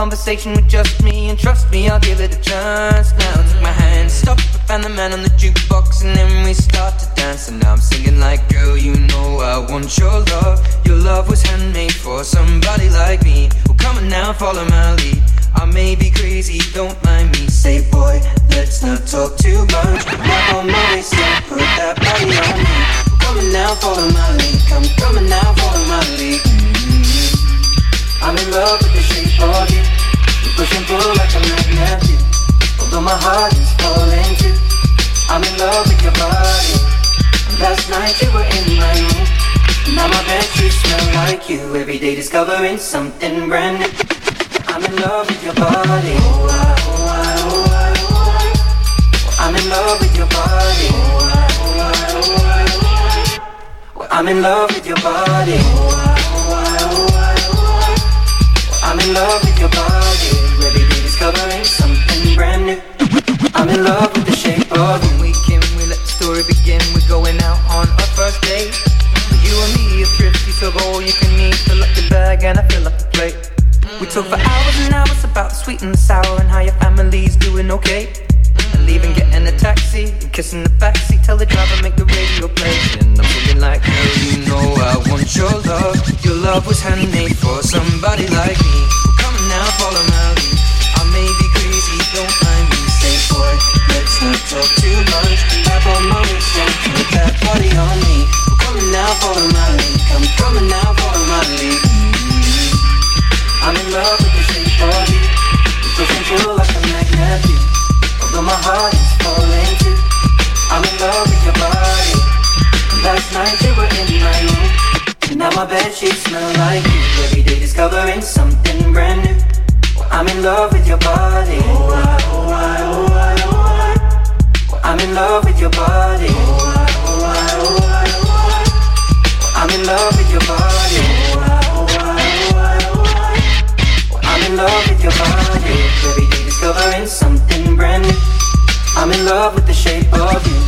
conversation with just me, and trust me, I'll give it a chance. Now take my hand, stop, and Van the Man on the jukebox, and then we start to dance. And now I'm singing like, girl, you know I want your love. Your love was handmade for somebody like me. Well, come on now, follow my lead. I may be crazy, don't mind me. Say, boy, let's not talk too much. Grab on my waist put that body on me. Coming now, follow my With the shape of you. We push and pull like a magnet. do. Although my heart is falling too. I'm in love with your body. Last night you were in my room. Now my bed sheets smell like you. Every day discovering something brand new. I'm in love with your body. Oh, I, oh, I, oh, I, oh, I. I'm in love with your body. Oh, I, oh, I, oh, I, oh, I. I'm in love with your body. Oh, oh, I, oh, I, oh, I. I'm in love with your body. Every day discovering something brand new. I'm in love with the shape of you. We can, we let the story begin. We're going out on our first date. You and me are thrifty, so go all you can eat. Fill up your bag and I fill up the plate. We talk for hours and hours about the sweet and the sour and how your family's doing okay. And leaving, getting a taxi, kissing the backseat, tell the driver make the radio play. And I'm feeling like, girl, you know I want your love. Your love was handmade for somebody like me. Although my heart is falling too. I'm in love with your body. Last night you were in my room. Now my sheets smell like you. Every day discovering something brand new. I'm in love with your body. Oh, I, oh, I, oh, I, oh, I. I'm in love with your body. Oh, I, oh, I, oh, I, oh, I. I'm in love with your body. Oh, I, oh, I, oh, I, oh, I. I'm in love with your body. Every day love with the shape of you.